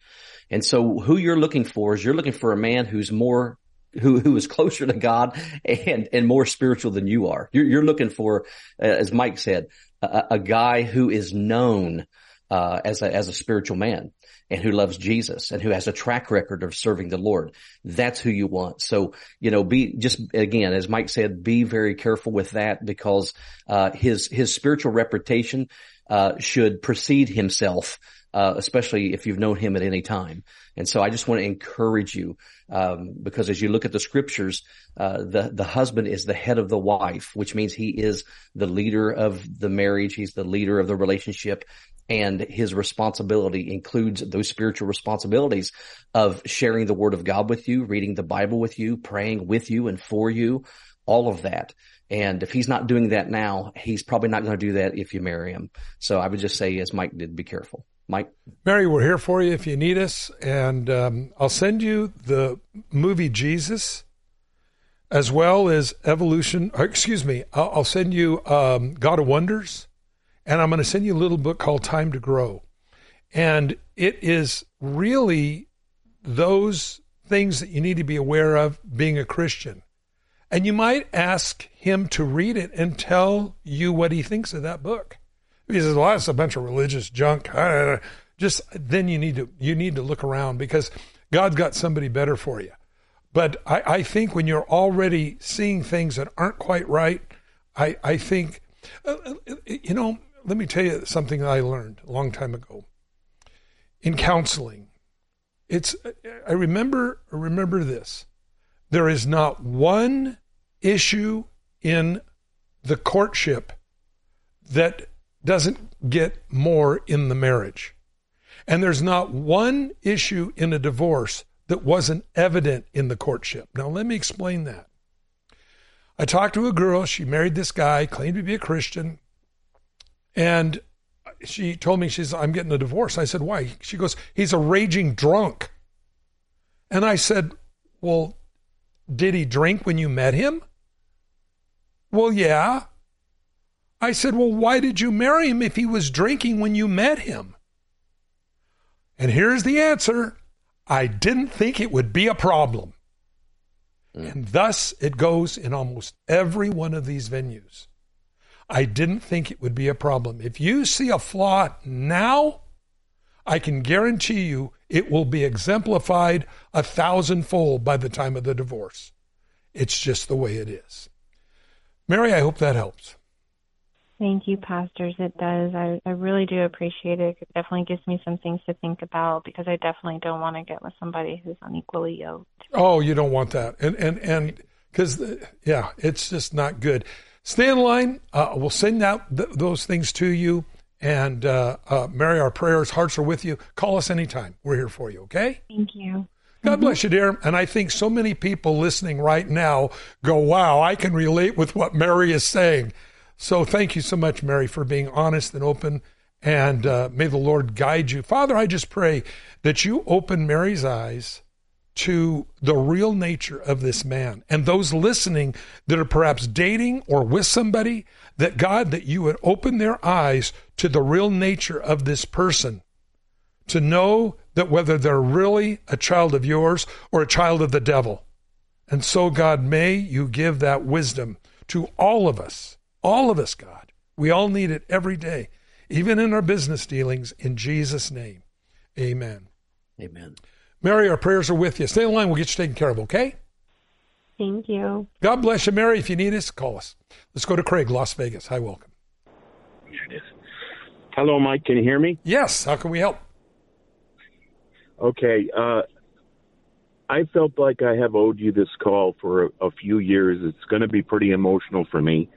Speaker 3: And so who you're looking for is you're looking for a man who's more who who is closer to God and and more spiritual than you are. You're, you're looking for, uh, as Mike said, a, a guy who is known uh, as a as a spiritual man and who loves Jesus and who has a track record of serving the Lord. That's who you want. So, you know, be just again, as Mike said, be very careful with that because, uh, his, his spiritual reputation, uh, should precede himself, uh, especially if you've known him at any time. And so I just want to encourage you, um, because as you look at the scriptures, uh, the, the husband is the head of the wife, which means he is the leader of the marriage. He's the leader of the relationship and his responsibility includes those spiritual responsibilities of sharing the word of God with you, reading the Bible with you, praying with you and for you, all of that. And if he's not doing that now, he's probably not going to do that if you marry him. So I would just say, as Mike did, be careful. Mike?
Speaker 2: Mary, we're here for you if you need us. And um, I'll send you the movie Jesus as well as Evolution. Or excuse me, I'll, I'll send you um, God of Wonders. And I'm going to send you a little book called Time to Grow. And it is really those things that you need to be aware of being a Christian. And you might ask him to read it and tell you what he thinks of that book. He says, "Well, that's a bunch of religious junk." Just then you need to you need to look around because God's got somebody better for you. But I, I think when you're already seeing things that aren't quite right, I, I think, uh, you know, let me tell you something I learned a long time ago in counseling. It's I remember remember this. There is not one issue in the courtship that doesn't get more in the marriage. And there's not one issue in a divorce that wasn't evident in the courtship. Now, let me explain that. I talked to a girl. She married this guy, claimed to be a Christian. And she told me, she's, I'm getting a divorce. I said, why? She goes, he's a raging drunk. And I said, well, did he drink when you met him? Well, yeah. I said, well, why did you marry him if he was drinking when you met him? And here's the answer I didn't think it would be a problem. Hmm. And thus it goes in almost every one of these venues. I didn't think it would be a problem. If you see a flaw now, I can guarantee you it will be exemplified a thousandfold by the time of the divorce. It's just the way it is. Mary, I hope that helps.
Speaker 5: Thank you, pastors. It does. I, I really do appreciate it. It definitely gives me some things to think about because I definitely don't want to get with somebody who's unequally yoked.
Speaker 2: Oh, you don't want that. And, and, and, because, yeah, it's just not good. Stay in line. Uh, we'll send out th- those things to you. And uh, uh, Mary, our prayers, hearts are with you. Call us anytime. We're here for you, okay?
Speaker 5: Thank you.
Speaker 2: God bless you, dear. And I think so many people listening right now go, wow, I can relate with what Mary is saying. So thank you so much, Mary, for being honest and open. And uh, may the Lord guide you. Father, I just pray that you open Mary's eyes to the real nature of this man and those listening that are perhaps dating or with somebody that God, that you would open their eyes to the real nature of this person to know that whether they're really a child of yours or a child of the devil. And so, God, may you give that wisdom to all of us, all of us, God. We all need it every day, even in our business dealings, in Jesus' name. Amen.
Speaker 3: Amen.
Speaker 2: Mary, our prayers are with you. Stay in line. We'll get you taken care of, okay?
Speaker 5: Thank you.
Speaker 2: God bless you, Mary. If you need us, call us. Let's go to Craig, Las Vegas. Hi, welcome.
Speaker 8: Hello, Mike. Can you hear me?
Speaker 2: Yes. How can we help?
Speaker 8: Okay. Uh, I felt like I have owed you this call for a, a few years. It's going to be pretty emotional for me,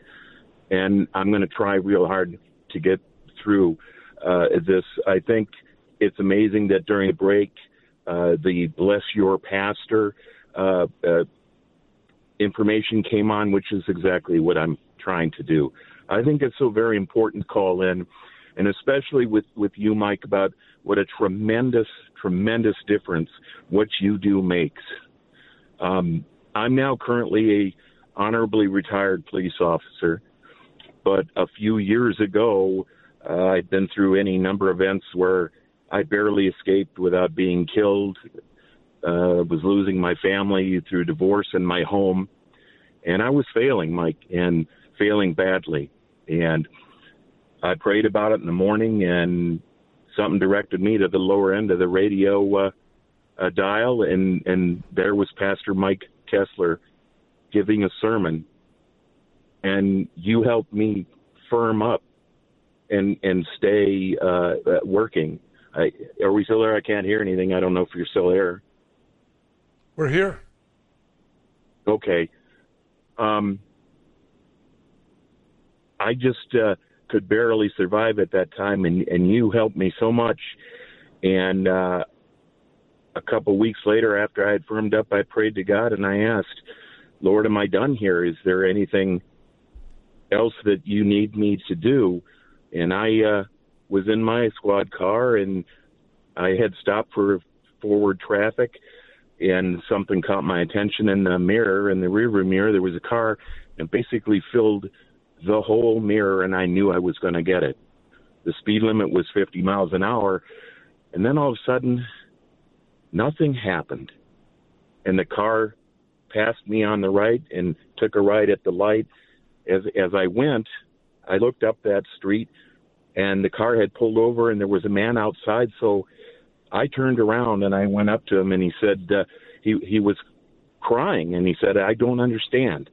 Speaker 8: and I'm going to try real hard to get through uh, this. I think it's amazing that during the break, uh, the Bless Your Pastor uh, uh, information came on, which is exactly what I'm trying to do. I think it's so very important to call in, and especially with, with you, Mike, about what a tremendous, tremendous difference what you do makes. Um, I'm now currently a honorably retired police officer, but a few years ago, uh, I'd been through any number of events where I barely escaped without being killed. Uh, was losing my family through divorce and my home, and I was failing, Mike, and failing badly. And I prayed about it in the morning, and something directed me to the lower end of the radio uh, uh, dial, and and there was Pastor Mike Kestler giving a sermon, and you helped me firm up and and stay uh, working. I, are we still there? I can't hear anything. I don't know if you're still there.
Speaker 2: We're here.
Speaker 8: Okay. Um, I just uh, could barely survive at that time, and, and you helped me so much. And uh, a couple weeks later, after I had firmed up, I prayed to God and I asked, Lord, am I done here? Is there anything else that you need me to do? And I uh, was in my squad car and I had stopped for forward traffic and something caught my attention in the mirror in the rearview mirror there was a car and basically filled the whole mirror and I knew I was going to get it. The speed limit was 50 miles an hour and then all of a sudden nothing happened. And the car passed me on the right and took a right at the light. As as I went, I looked up that street and the car had pulled over and there was a man outside so I turned around and I went up to him and he said uh, he he was crying and he said I don't understand.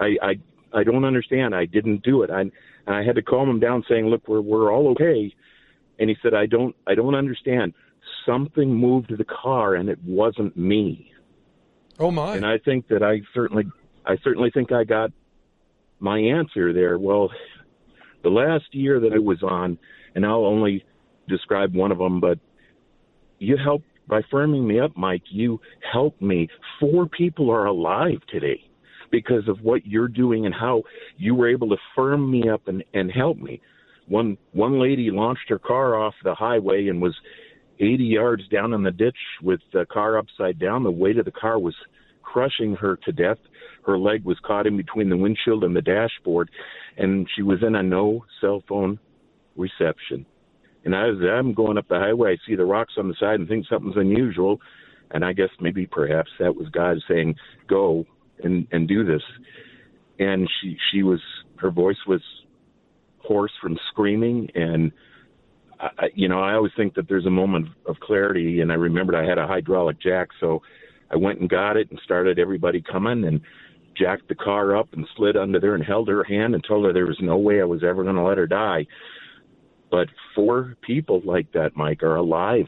Speaker 8: I I I don't understand. I didn't do it. I and I had to calm him down, saying, "Look, we're we're all okay." And he said, "I don't I don't understand. Something moved the car, and it wasn't me."
Speaker 2: Oh my!
Speaker 8: And I think that I certainly I certainly think I got my answer there. Well, the last year that I was on, and I'll only describe one of them, but you helped by firming me up, Mike. You helped me. Four people are alive today because of what you're doing and how you were able to firm me up and, and help me. One one lady launched her car off the highway and was 80 yards down in the ditch with the car upside down. The weight of the car was crushing her to death. Her leg was caught in between the windshield and the dashboard, and she was in a no cell phone reception. And as I'm going up the highway, I see the rocks on the side and think something's unusual. And I guess maybe perhaps that was God saying, "Go and and do this." And she she was her voice was hoarse from screaming, and I, you know I always think that there's a moment of clarity. And I remembered I had a hydraulic jack, so I went and got it and started everybody coming and jacked the car up and slid under there and held her hand and told her there was no way I was ever going to let her die. But four people like that, Mike, are alive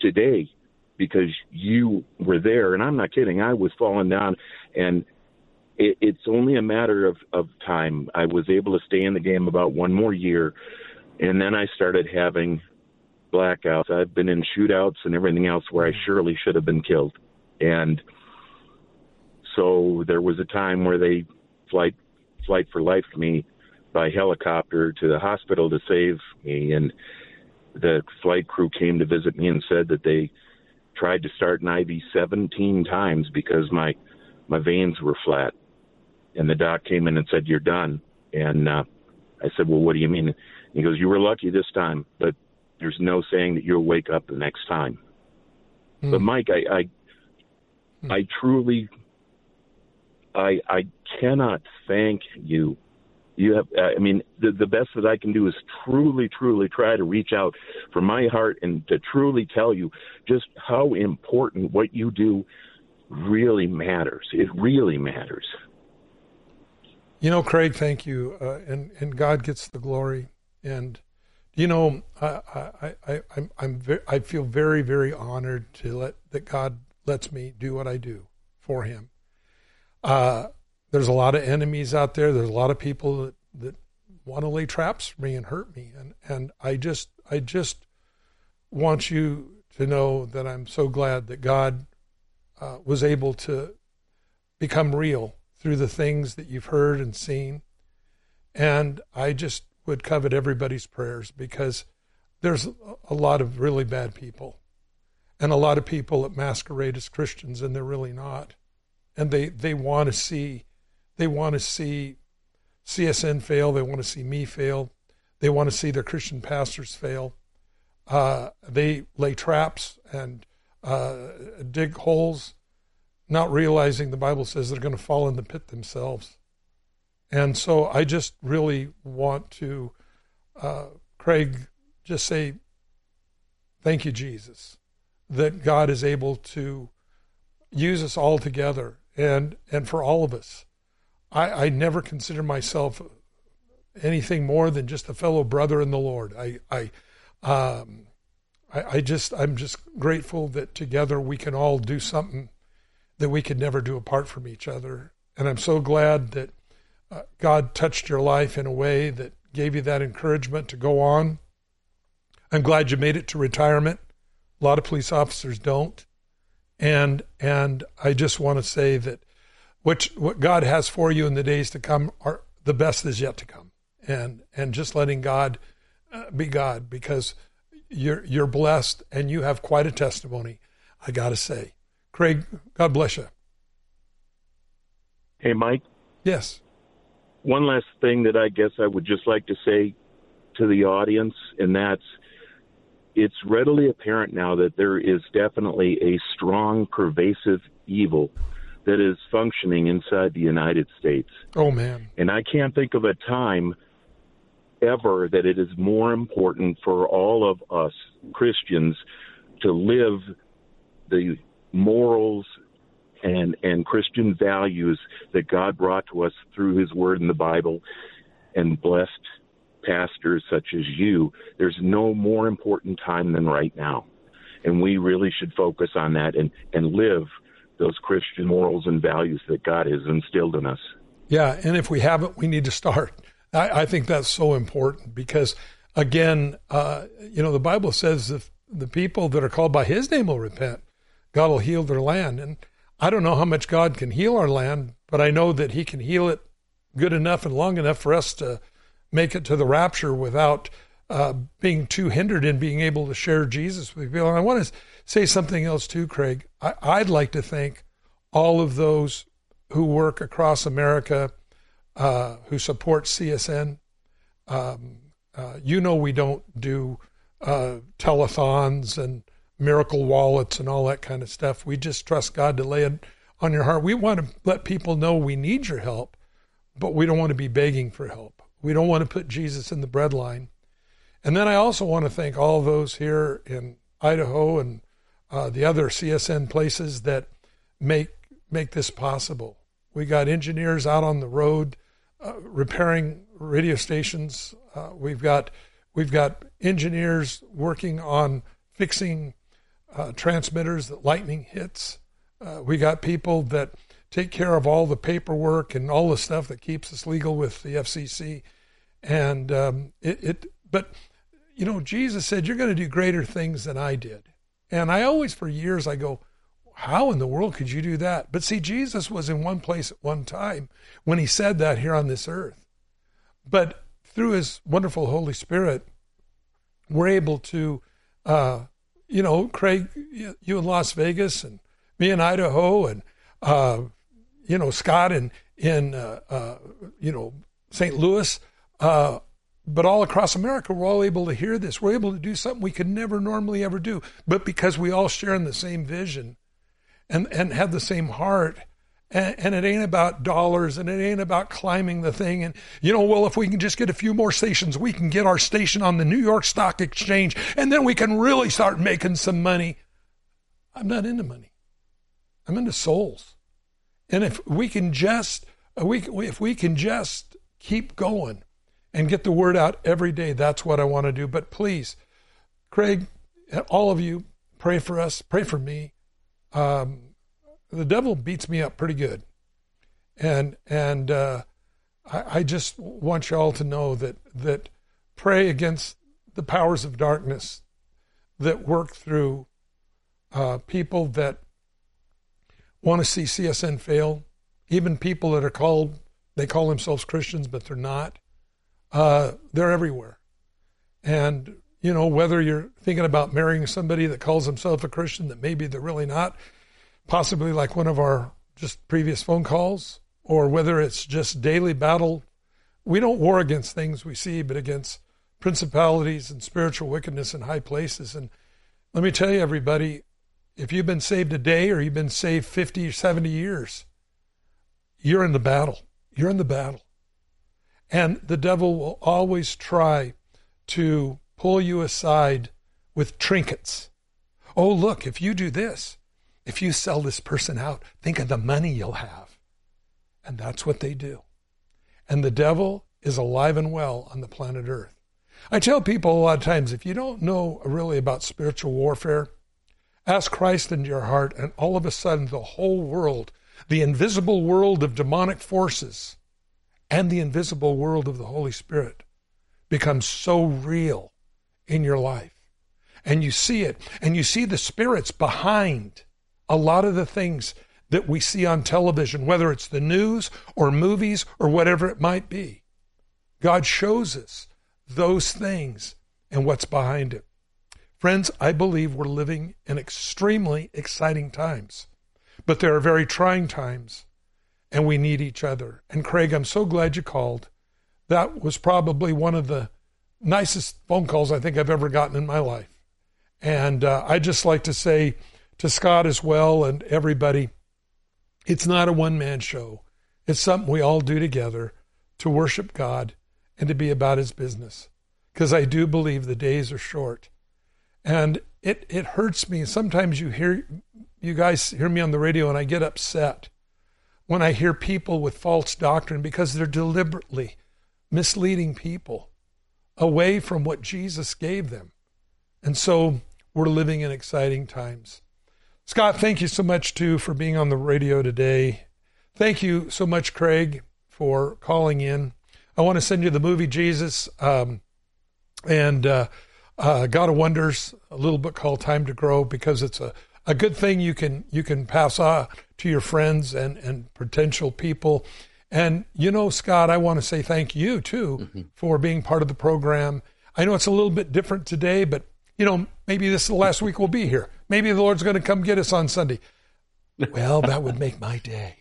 Speaker 8: today because you were there. And I'm not kidding. I was falling down, and it, it's only a matter of, of time. I was able to stay in the game about one more year, and then I started having blackouts. I've been in shootouts and everything else where I mm-hmm. surely should have been killed. And so there was a time where they flight flight for life me by helicopter to the hospital to save me and the flight crew came to visit me and said that they tried to start an IV 17 times because my my veins were flat. And the doc came in and said, "You're done." And uh, I said, "Well, what do you mean?" he goes, "You were lucky this time, but there's no saying that you'll wake up the next time." Mm. But Mike, I I, mm. I truly, I I cannot thank you. You have i mean the, the best that i can do is truly truly try to reach out from my heart and to truly tell you just how important what you do really matters. It really matters.
Speaker 2: You know craig thank you. Uh, and and god gets the glory. And you know i i i i'm i'm very, i feel very very honored to let that god lets me do what i do for him uh there's a lot of enemies out there. There's a lot of people that, that want to lay traps for me and hurt me. And, and I just, I just want you to know that I'm so glad that God uh, was able to become real through the things that you've heard and seen. And I just would covet everybody's prayers because there's a lot of really bad people and a lot of people that masquerade as Christians and they're really not. And they, they want to see they want to see CSN fail. They want to see me fail. They want to see their Christian pastors fail. Uh, they lay traps and uh, dig holes, not realizing the Bible says they're going to fall in the pit themselves. And so I just really want to, uh, Craig, just say, thank you, Jesus, that God is able to use us all together and, and for all of us I, I never consider myself anything more than just a fellow brother in the Lord. I, I, um, I, I just, I'm just grateful that together we can all do something that we could never do apart from each other. And I'm so glad that uh, God touched your life in a way that gave you that encouragement to go on. I'm glad you made it to retirement. A lot of police officers don't. And and I just want to say that which what God has for you in the days to come are the best is yet to come, and and just letting God uh, be God because you're you're blessed and you have quite a testimony. I got to say, Craig, God bless you.
Speaker 8: Hey, Mike.
Speaker 2: Yes.
Speaker 8: One last thing that I guess I would just like to say to the audience, and that's it's readily apparent now that there is definitely a strong, pervasive evil that is functioning inside the United States.
Speaker 2: Oh, man.
Speaker 8: And I can't think of a time ever that it is more important for all of us Christians to live the morals and and Christian values that God brought to us through his word in the Bible and blessed pastors such as you there's no more important time than right now and we really should focus on that and and live those Christian morals and values that God has instilled in us.
Speaker 2: Yeah, and if we haven't, we need to start. I, I think that's so important because, again, uh, you know, the Bible says if the people that are called by His name will repent, God will heal their land. And I don't know how much God can heal our land, but I know that He can heal it good enough and long enough for us to make it to the rapture without uh, being too hindered in being able to share Jesus with people. And I want to say something else too, Craig. I, would like to thank all of those who work across America uh, who support CSN. Um, uh, you know, we don't do uh, telethons and miracle wallets and all that kind of stuff. We just trust God to lay it on your heart. We want to let people know we need your help, but we don't want to be begging for help. We don't want to put Jesus in the breadline. And then I also want to thank all those here in Idaho and uh, the other CSN places that make make this possible. We got engineers out on the road uh, repairing radio stations. Uh, we've got we've got engineers working on fixing uh, transmitters that lightning hits. Uh, we got people that take care of all the paperwork and all the stuff that keeps us legal with the FCC. And um, it, it, but you know, Jesus said, "You're going to do greater things than I did." And I always, for years, I go, "How in the world could you do that?" But see, Jesus was in one place at one time when he said that here on this earth. But through His wonderful Holy Spirit, we're able to, uh, you know, Craig, you in Las Vegas and me in Idaho and uh, you know Scott in in uh, uh, you know St. Louis, uh, but all across America, we're all able to hear this. We're able to do something we could never normally ever do, but because we all share in the same vision, and and have the same heart. And, and it ain't about dollars and it ain't about climbing the thing. And, you know, well, if we can just get a few more stations, we can get our station on the New York Stock Exchange and then we can really start making some money. I'm not into money. I'm into souls. And if we can just, we, if we can just keep going and get the word out every day, that's what I want to do. But please, Craig, all of you, pray for us, pray for me. Um, the devil beats me up pretty good, and and uh, I, I just want y'all to know that that pray against the powers of darkness that work through uh, people that want to see CSN fail, even people that are called, they call themselves Christians, but they're not. Uh, they're everywhere. And, you know, whether you're thinking about marrying somebody that calls himself a Christian that maybe they're really not, possibly like one of our just previous phone calls, or whether it's just daily battle. We don't war against things we see, but against principalities and spiritual wickedness in high places. And let me tell you, everybody, if you've been saved a day or you've been saved 50 or 70 years, you're in the battle. You're in the battle. And the devil will always try to pull you aside with trinkets. Oh, look, if you do this, if you sell this person out, think of the money you'll have. And that's what they do. And the devil is alive and well on the planet Earth. I tell people a lot of times if you don't know really about spiritual warfare, Ask Christ into your heart, and all of a sudden, the whole world, the invisible world of demonic forces, and the invisible world of the Holy Spirit becomes so real in your life. And you see it, and you see the spirits behind a lot of the things that we see on television, whether it's the news or movies or whatever it might be. God shows us those things and what's behind it. Friends, I believe we're living in extremely exciting times, but there are very trying times, and we need each other. And Craig, I'm so glad you called. That was probably one of the nicest phone calls I think I've ever gotten in my life. And uh, I'd just like to say to Scott as well and everybody, it's not a one man show. It's something we all do together to worship God and to be about his business. Because I do believe the days are short and it it hurts me. Sometimes you hear you guys hear me on the radio and I get upset when I hear people with false doctrine because they're deliberately misleading people away from what Jesus gave them. And so we're living in exciting times. Scott, thank you so much too for being on the radio today. Thank you so much, Craig, for calling in. I want to send you the movie Jesus. Um, and uh, uh, God of Wonders, a little book called Time to Grow, because it's a, a good thing you can you can pass on to your friends and, and potential people. And you know, Scott, I want to say thank you too mm-hmm. for being part of the program. I know it's a little bit different today, but you know, maybe this is the last week we'll be here. Maybe the Lord's going to come get us on Sunday. Well, that would make my day.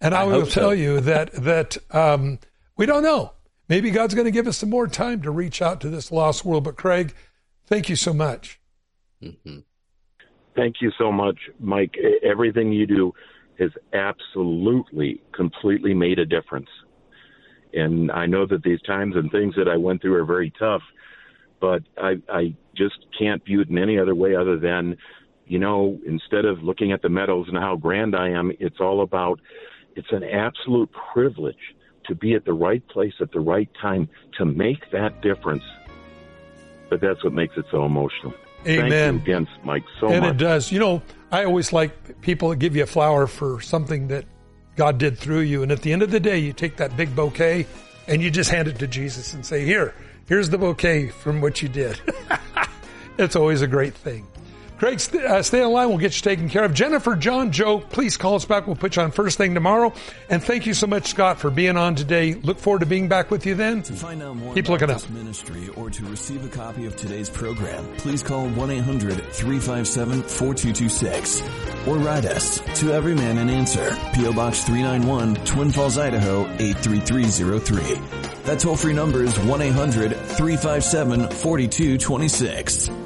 Speaker 2: And I, I will tell so. you that that um, we don't know. Maybe God's going to give us some more time to reach out to this lost world. But Craig, Thank you so much.
Speaker 8: Mm-hmm. Thank you so much, Mike. Everything you do has absolutely, completely made a difference. And I know that these times and things that I went through are very tough, but I, I just can't view it in any other way other than, you know, instead of looking at the medals and how grand I am, it's all about it's an absolute privilege to be at the right place at the right time to make that difference. But that's what makes it so emotional.
Speaker 2: Amen.
Speaker 8: Again, Mike, so
Speaker 2: and
Speaker 8: much.
Speaker 2: it does. You know, I always like people that give you a flower for something that God did through you. And at the end of the day, you take that big bouquet and you just hand it to Jesus and say, Here, here's the bouquet from what you did. it's always a great thing. Craig, st- uh, stay on line. We'll get you taken care of. Jennifer, John, Joe, please call us back. We'll put you on first thing tomorrow. And thank you so much, Scott, for being on today. Look forward to being back with you then.
Speaker 9: To find out more
Speaker 2: Keep looking up.
Speaker 9: ministry or to receive a copy of today's program, please call 1-800-357-4226 or write us to Every Man an Answer, P.O. Box 391, Twin Falls, Idaho 83303. That toll-free number is 1-800-357-4226.